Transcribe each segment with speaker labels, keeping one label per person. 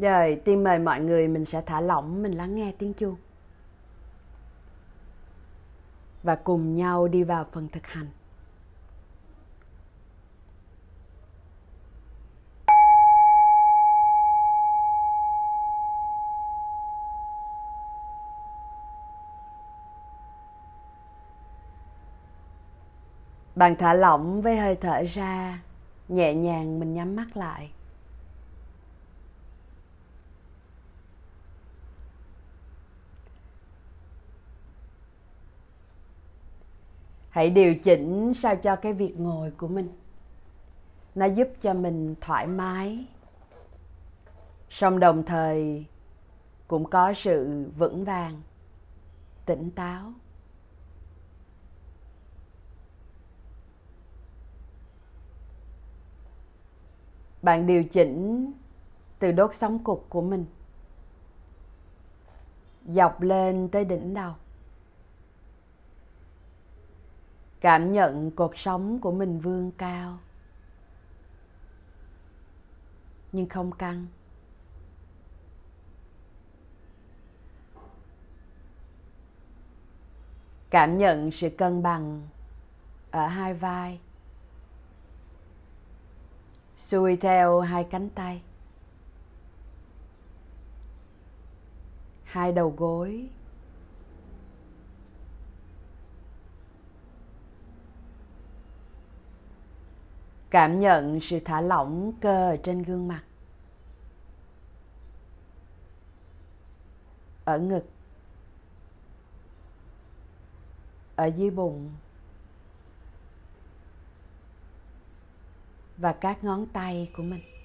Speaker 1: Rồi, tiên mời mọi người mình sẽ thả lỏng, mình lắng nghe tiếng chuông. Và cùng nhau đi vào phần thực hành. Bạn thả lỏng với hơi thở ra, nhẹ nhàng mình nhắm mắt lại. Hãy điều chỉnh sao cho cái việc ngồi của mình. Nó giúp cho mình thoải mái. Song đồng thời, cũng có sự vững vàng, tỉnh táo. Bạn điều chỉnh từ đốt sóng cục của mình. Dọc lên tới đỉnh đầu. Cảm nhận cuộc sống của mình vươn cao. Nhưng không căng. Cảm nhận sự cân bằng ở hai vai. Xuôi theo hai cánh tay. Hai đầu gối. Cảm nhận sự thả lỏng cơ trên gương mặt. Ở ngực. Ở dưới bụng. Và các ngón tay của mình.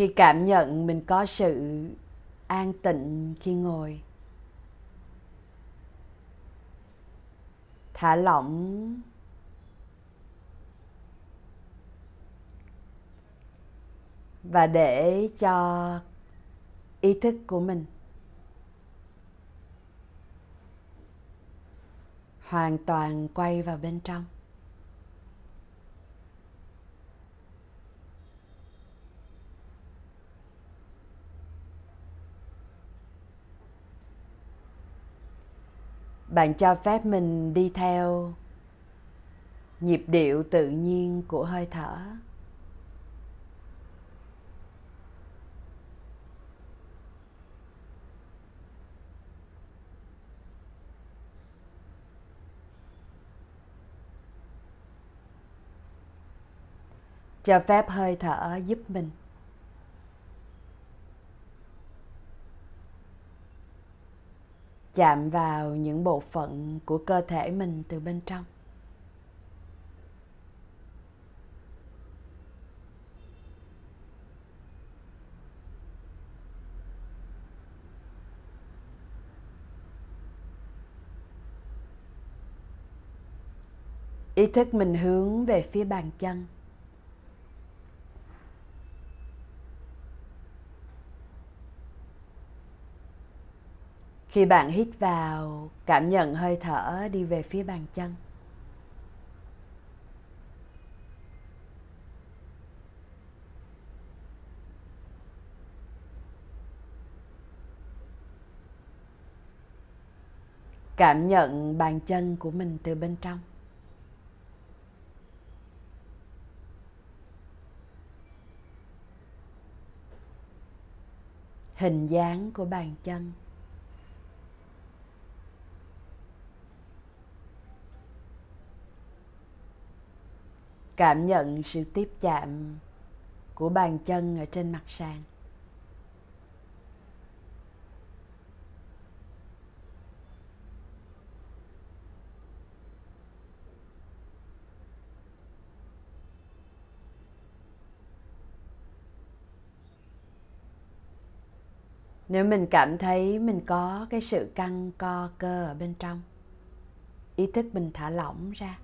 Speaker 1: Khi cảm nhận mình có sự an tịnh khi ngồi. Thả lỏng. Và để cho ý thức của mình hoàn toàn quay vào bên trong. Bạn cho phép mình đi theo nhịp điệu tự nhiên của hơi thở. Cho phép hơi thở giúp mình. Chạm vào những bộ phận của cơ thể mình từ bên trong. Ý thức mình hướng về phía bàn chân. Khi bạn hít vào, cảm nhận hơi thở đi về phía bàn chân. Cảm nhận bàn chân của mình từ bên trong. Hình dáng của bàn chân. Cảm nhận sự tiếp chạm của bàn chân ở trên mặt sàn. Nếu mình cảm thấy mình có cái sự căng co cơ ở bên trong, ý thức mình thả lỏng ra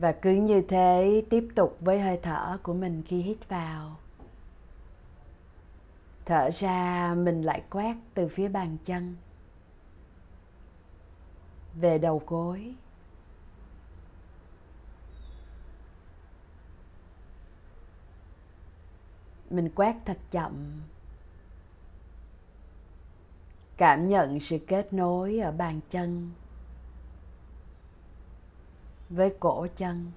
Speaker 1: và cứ như thế tiếp tục với hơi thở của mình khi hít vào. Thở ra mình lại quét từ phía bàn chân. Về đầu gối. Mình quét thật chậm. Cảm nhận sự kết nối ở bàn chân với cổ chân.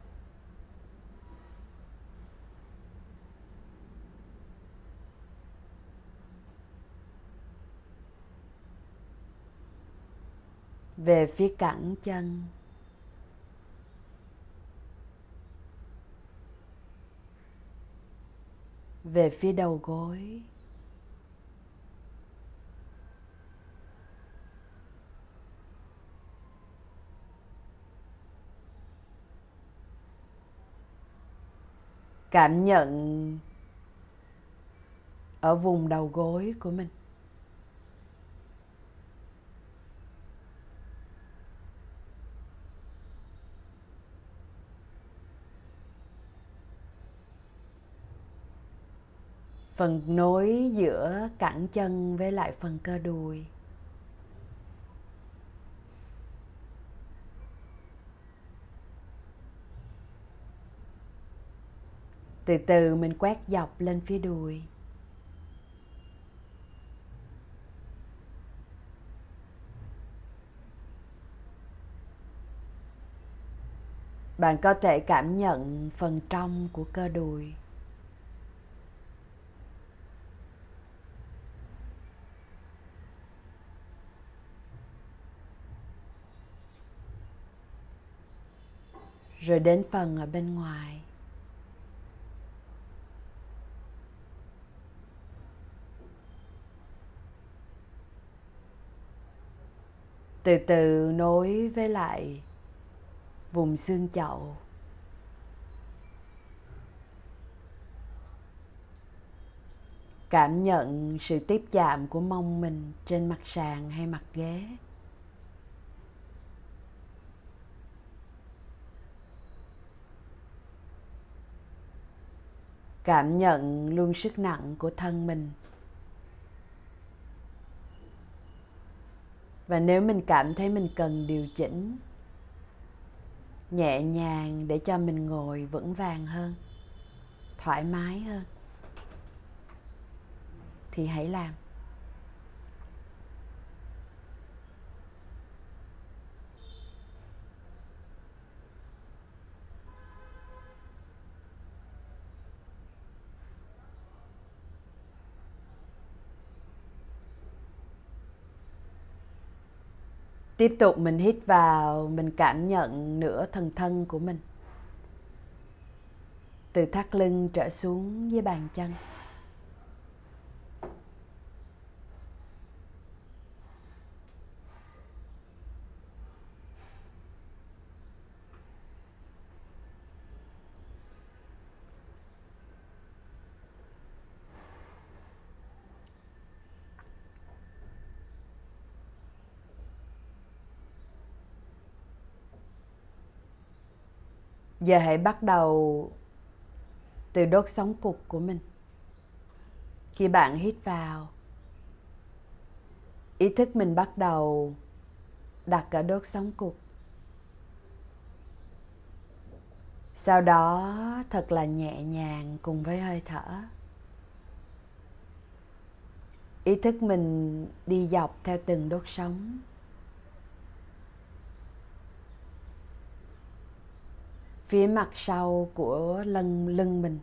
Speaker 1: Về phía cẳng chân. Về phía đầu gối. Cảm nhận ở vùng đầu gối của mình. Phần nối giữa cẳng chân với lại phần cơ đùi. Từ từ mình quét dọc lên phía đùi. Bạn có thể cảm nhận phần trong của cơ đùi. Rồi đến phần ở bên ngoài. Từ từ nối với lại vùng xương chậu. Cảm nhận sự tiếp chạm của mông mình trên mặt sàn hay mặt ghế. Cảm nhận luôn sức nặng của thân mình và nếu mình cảm thấy mình cần điều chỉnh nhẹ nhàng để cho mình ngồi vững vàng hơn, thoải mái hơn, thì hãy làm. Tiếp tục mình hít vào, mình cảm nhận nửa thần thân của mình. Từ thắt lưng trở xuống dưới bàn chân. Giờ hãy bắt đầu từ đốt sống cục của mình. Khi bạn hít vào, ý thức mình bắt đầu đặt ở đốt sống cục. Sau đó, thật là nhẹ nhàng cùng với hơi thở. Ý thức mình đi dọc theo từng đốt sống phía mặt sau của lưng lưng mình.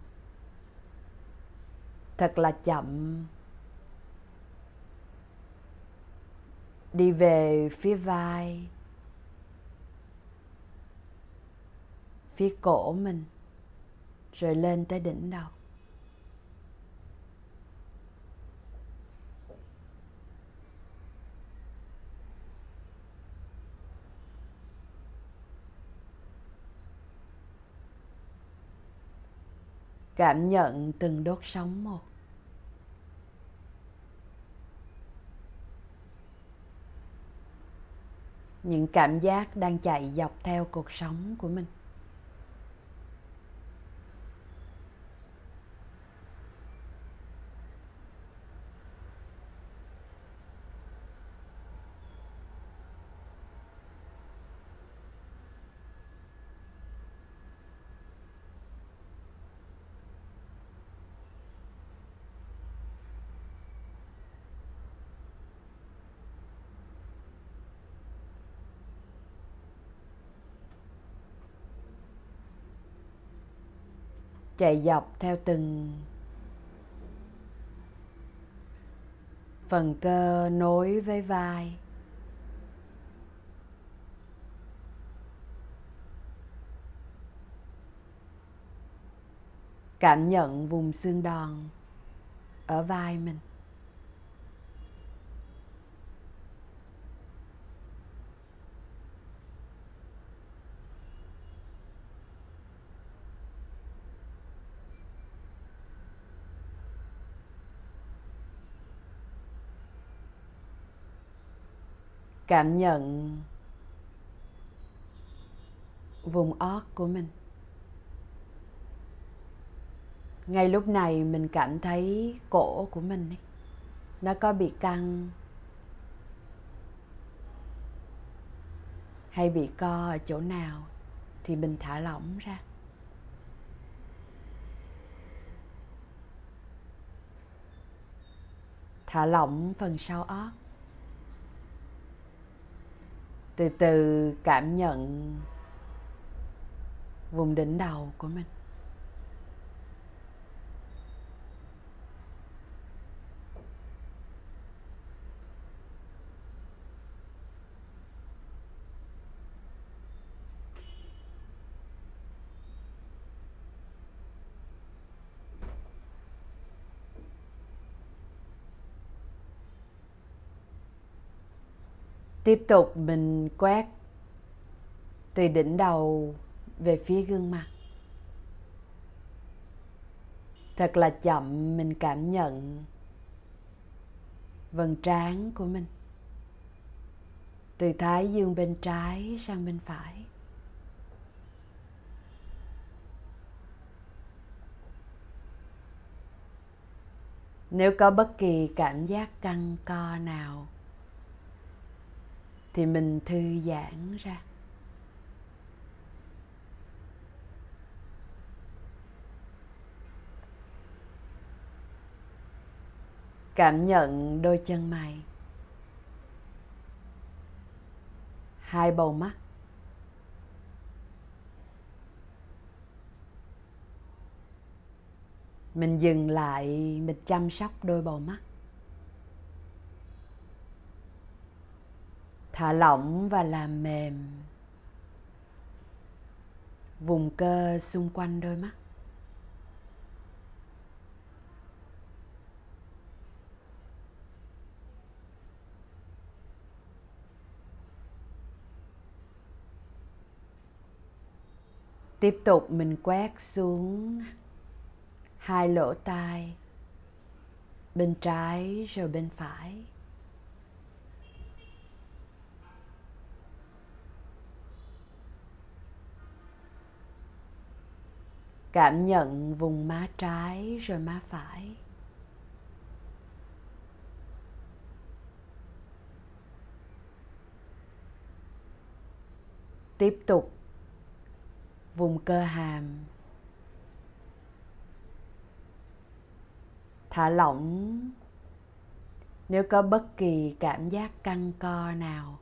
Speaker 1: Thật là chậm. Đi về phía vai, phía cổ mình, rồi lên tới đỉnh đầu. Cảm nhận từng đốt sóng một. Những cảm giác đang chạy dọc theo cuộc sống của mình. Chạy dọc theo từng phần cơ nối với vai. Cảm nhận vùng xương đòn ở vai mình. Cảm nhận vùng ót của mình. Ngay lúc này mình cảm thấy cổ của mình ấy, nó có bị căng hay bị co ở chỗ nào thì mình thả lỏng ra. Thả lỏng phần sau óc từ từ cảm nhận vùng đỉnh đầu của mình. Tiếp tục mình quét từ đỉnh đầu về phía gương mặt. Thật là chậm, mình cảm nhận vầng trán của mình. Từ thái dương bên trái sang bên phải. Nếu có bất kỳ cảm giác căng co nào thì mình thư giãn ra. Cảm nhận đôi chân mày. Hai bầu mắt. Mình dừng lại, mình chăm sóc đôi bầu mắt. Thả lỏng và làm mềm vùng cơ xung quanh đôi mắt. Tiếp tục mình quét xuống hai lỗ tai, bên trái rồi bên phải. Cảm nhận vùng má trái rồi má phải. Tiếp tục vùng cơ hàm. Thả lỏng. Nếu có bất kỳ cảm giác căng co nào,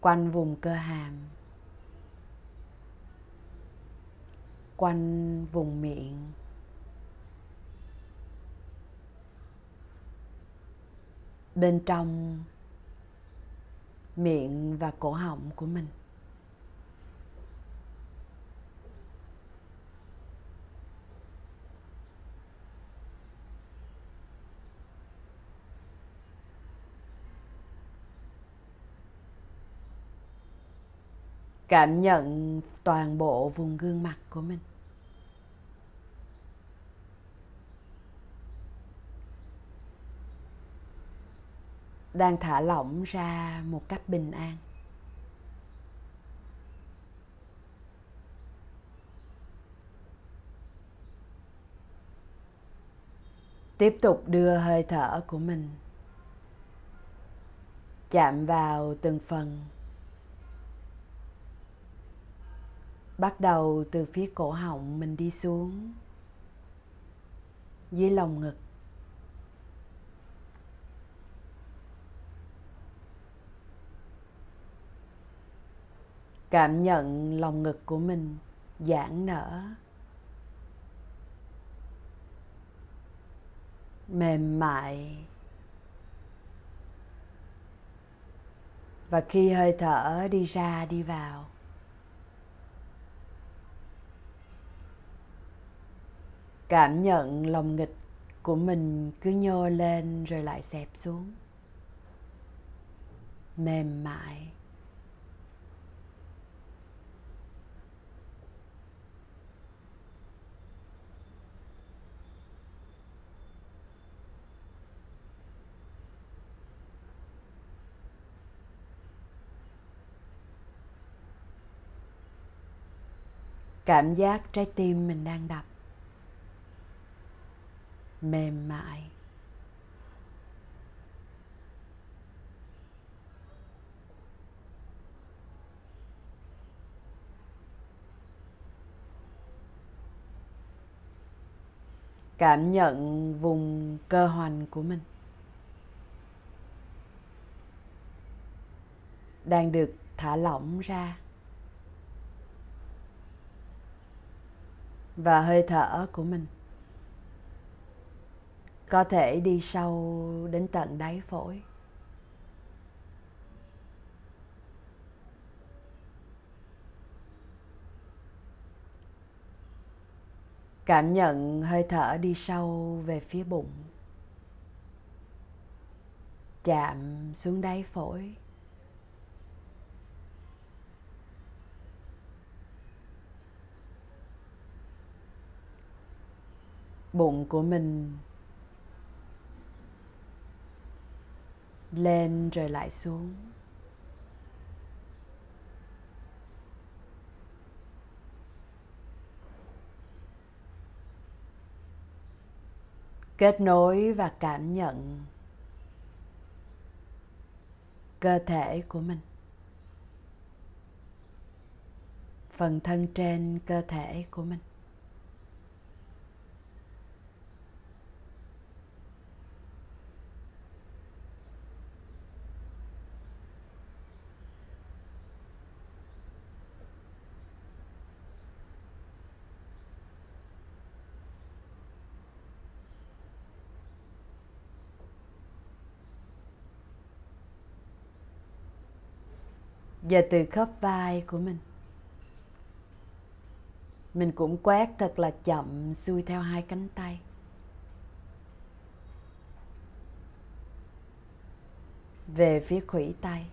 Speaker 1: quanh vùng cơ hàm. Quanh vùng miệng. Bên trong miệng và cổ họng của mình. Cảm nhận toàn bộ vùng gương mặt của mình. Đang thả lỏng ra một cách bình an. Tiếp tục đưa hơi thở của mình chạm vào từng phần. Bắt đầu từ phía cổ họng mình đi xuống, dưới lồng ngực. cảm nhận lòng ngực của mình giãn nở. Mềm mại. Và khi hơi thở đi ra, đi vào. Cảm nhận lòng ngực của mình cứ nhô lên rồi lại xẹp xuống. Mềm mại. Cảm giác trái tim mình đang đập. Mềm mại. Cảm nhận vùng cơ hoành của mình. Đang được thả lỏng ra. Và hơi thở của mình. Có thể đi sâu đến tận đáy phổi. Cảm nhận hơi thở đi sâu về phía bụng. Chạm xuống đáy phổi. Bụng của mình lên rồi lại xuống. Kết nối và cảm nhận cơ thể của mình. Phần thân trên cơ thể của mình. Và từ khớp vai của mình. Mình cũng quét thật là chậm, xuôi theo hai cánh tay. Về phía khuỷu tay.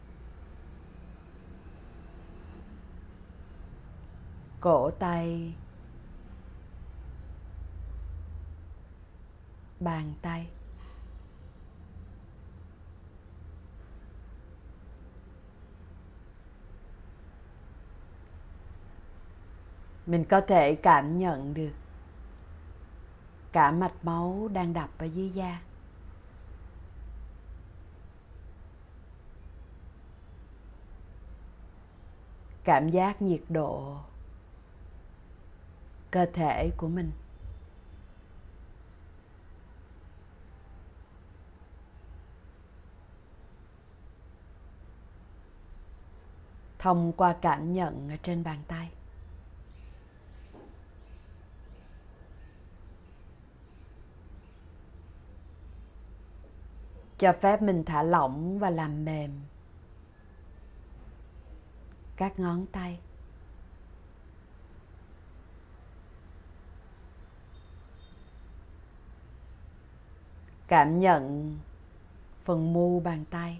Speaker 1: Cổ tay. Bàn tay. Mình có thể cảm nhận được cả mạch máu đang đập ở dưới da. Cảm giác nhiệt độ cơ thể của mình. Thông qua cảm nhận ở trên bàn tay. Cho phép mình thả lỏng và làm mềm các ngón tay. Cảm nhận phần mu bàn tay,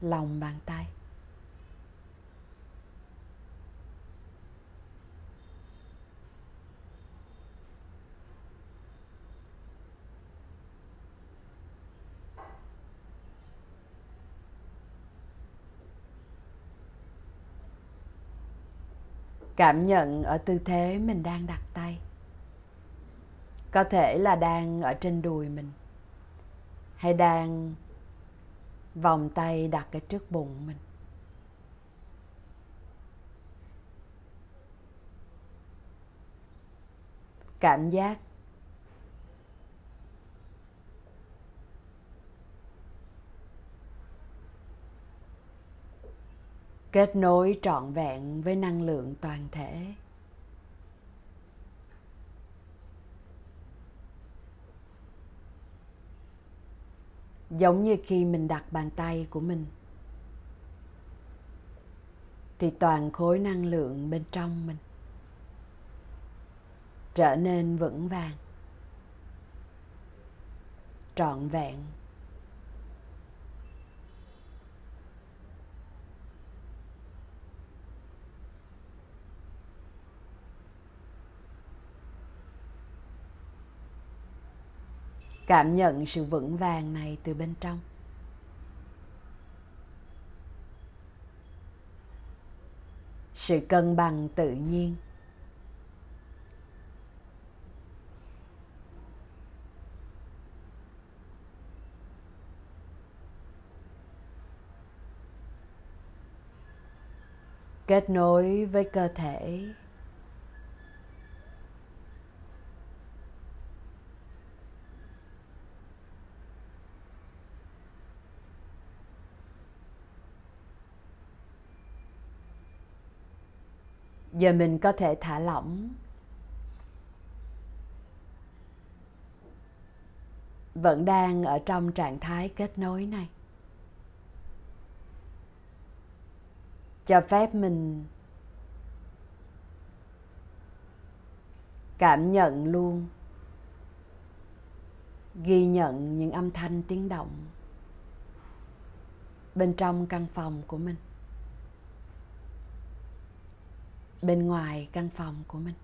Speaker 1: lòng bàn tay. Cảm nhận ở tư thế mình đang đặt tay. Có thể là đang ở trên đùi mình, hay đang vòng tay đặt ở trước bụng mình. Cảm giác kết nối trọn vẹn với năng lượng toàn thể. Giống như khi mình đặt bàn tay của mình, thì toàn khối năng lượng bên trong mình trở nên vững vàng, trọn vẹn. Cảm nhận sự vững vàng này từ bên trong. Sự cân bằng tự nhiên. Kết nối với cơ thể. Giờ mình có thể thả lỏng. Vẫn đang ở trong trạng thái kết nối này. Cho phép mình cảm nhận luôn. Ghi nhận những âm thanh tiếng động bên trong căn phòng của mình. Bên ngoài căn phòng của mình.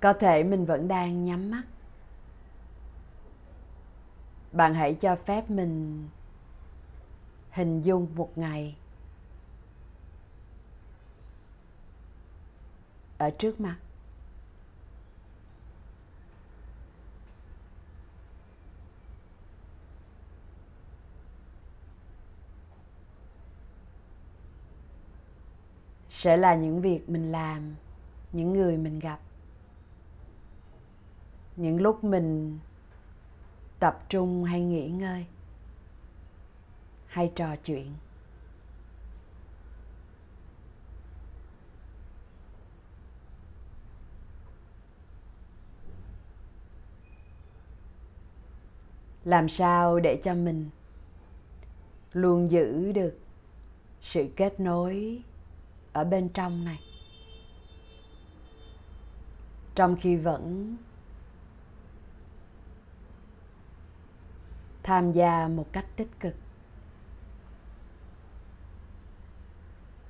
Speaker 1: Có thể mình vẫn đang nhắm mắt. Bạn hãy cho phép mình hình dung một ngày ở trước mặt. Sẽ là những việc mình làm, những người mình gặp. Những lúc mình tập trung hay nghỉ ngơi, hay trò chuyện. Làm sao để cho mình luôn giữ được sự kết nối ở bên trong này. Trong khi vẫn tham gia một cách tích cực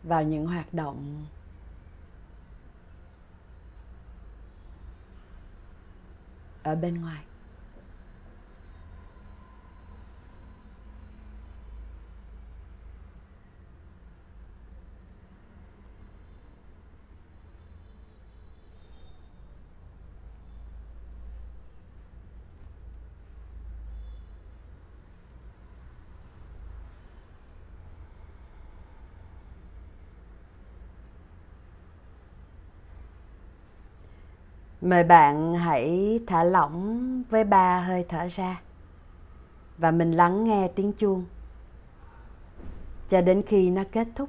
Speaker 1: vào những hoạt động ở bên ngoài. Mời bạn hãy thả lỏng với ba hơi thở ra và mình lắng nghe tiếng chuông. Cho đến khi nó kết thúc,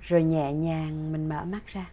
Speaker 1: rồi nhẹ nhàng mình mở mắt ra.